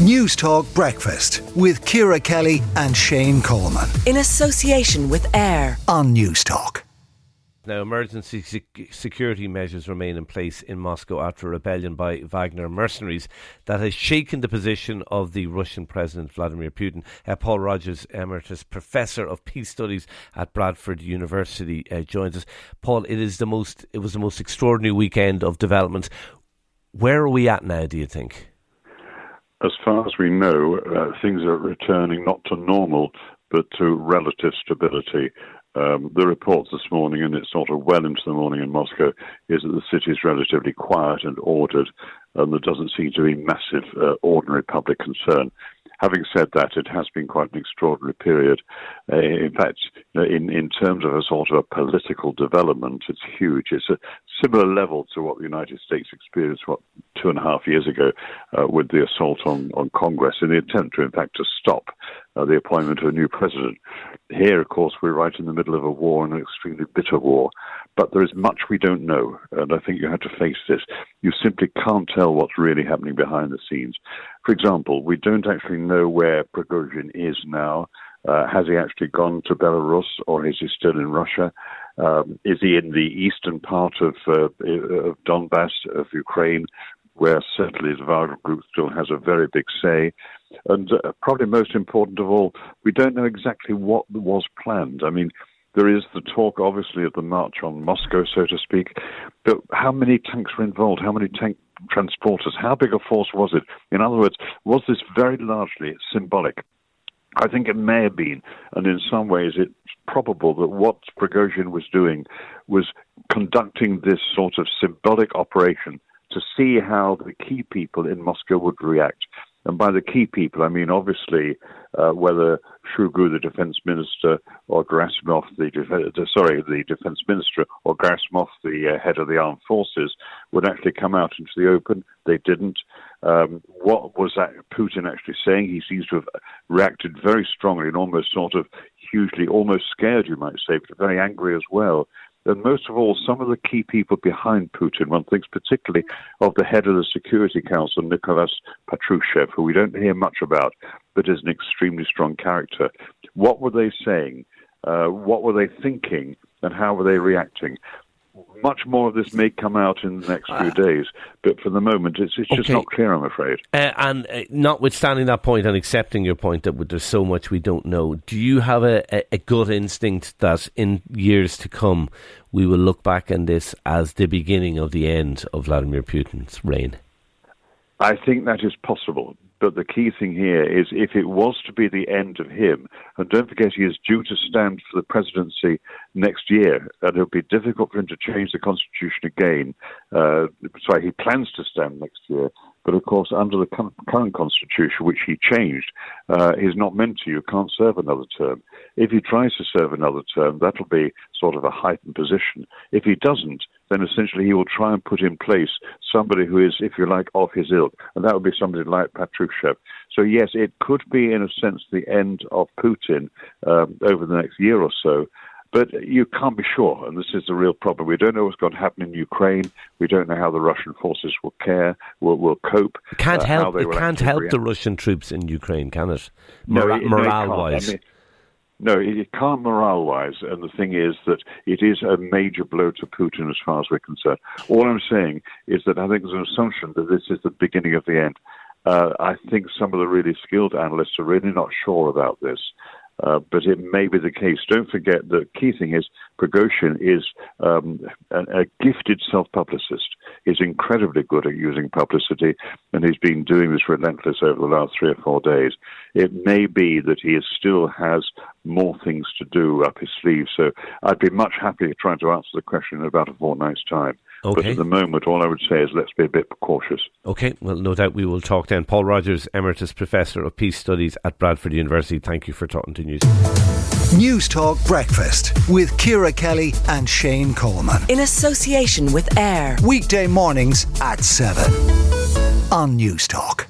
Newstalk Breakfast with Ciara Kelly and Shane Coleman. In association with AIR on Newstalk. Now, emergency sec- security measures remain in place in Moscow after a rebellion by Wagner mercenaries that has shaken the position of the Russian President Vladimir Putin. Uh, Paul Rogers, Emeritus Professor of Peace Studies at Bradford University, uh, joins us. Paul, it is the most. It was the most extraordinary weekend of developments. Where are we at now? Do you think? As far as we know, uh, things are returning not to normal, but to relative stability. Um, the reports this morning, and it's sort of well into the morning in Moscow, is that the city is relatively quiet and ordered, and there doesn't seem to be massive uh, ordinary public concern. Having said that, it has been quite an extraordinary period. Uh, in fact, in, in terms of a sort of a political development, it's huge. It's a similar level to what the United States experienced, what, two and a half years ago uh, with the assault on, on Congress in the attempt to, in fact, to stop uh, the appointment of a new president. Here, of course, we're right in the middle of a war, an extremely bitter war. But there is much we don't know, and I think you have to face this. You simply can't tell what's really happening behind the scenes. For example, we don't actually know where Prigozhin is now. Uh, has he actually gone to Belarus or is he still in Russia? Um, is he in the eastern part of, uh, of Donbass, of Ukraine, where certainly the Wagner Group still has a very big say? And uh, probably most important of all, we don't know exactly what was planned. I mean, there is the talk, obviously, of the march on Moscow, so to speak. But how many tanks were involved? How many tank transporters? How big a force was it? In other words, was this very largely symbolic? I think it may have been, and in some ways it's probable that what Prigozhin was doing was conducting this sort of symbolic operation to see how the key people in Moscow would react. And by the key people, I mean obviously uh, whether Shoigu, the defense minister, or Gerasimov, the def- sorry, the defense minister, or Gerasimov, the uh, head of the armed forces, would actually come out into the open. They didn't. Um, what was that Putin actually saying? He seems to have reacted very strongly and almost sort of hugely, almost scared, you might say, but very angry as well and most of all, some of the key people behind Putin. One thinks particularly of the head of the Security Council, Nicholas Patrushev, who we don't hear much about, but is an extremely strong character. What were they saying? Uh, what were they thinking? And how were they reacting? much more of this may come out in the next few uh, days, but for the moment, it's, it's just not clear, I'm afraid. Uh, and uh, notwithstanding that point and accepting your point that there's so much we don't know, do you have a, a, a gut instinct that in years to come we will look back on this as the beginning of the end of Vladimir Putin's reign? I think that is possible. But the key thing here is if it was to be the end of him, and don't forget he is due to stand for the presidency next year, and it'll be difficult for him to change the constitution again. Uh, sorry, he plans to stand next year. But of course, under the current constitution, which he changed, uh, he's not meant to. You can't serve another term. If he tries to serve another term, that'll be sort of a heightened position. If he doesn't, then essentially he will try and put in place somebody who is, if you like, of his ilk, and that would be somebody like Patrushev. So yes, it could be, in a sense, the end of Putin um, over the next year or so. But you can't be sure, and this is the real problem. We don't know what's going to happen in Ukraine. We don't know how the Russian forces will care, will, will cope. It can't uh, help. It can't help react. the Russian troops in Ukraine, can it? Mora- no, it, morale-wise. I mean, no, it can't morale wise. And the thing is that it is a major blow to Putin as far as we're concerned. All I'm saying is that I think there's an assumption that this is the beginning of the end. Uh, I think some of the really skilled analysts are really not sure about this. Uh, but it may be the case. Don't forget the key thing is Prigozhin is um, a, a, gifted self-publicist. He's incredibly good at using publicity, and he's been doing this relentless over the last three or four days. It may be that he still has more things to do up his sleeve. So I'd be much happier trying to answer the question in about a fortnight's time. Okay. But at the moment, all I would say is let's be a bit cautious. Okay, well, no doubt we will talk then. Paul Rogers, Emeritus Professor of Peace Studies at Bradford University, thank you for talking to News. Newstalk Breakfast with Ciara Kelly and Shane Coleman. In association with AIR. Weekday mornings at 7 on Newstalk.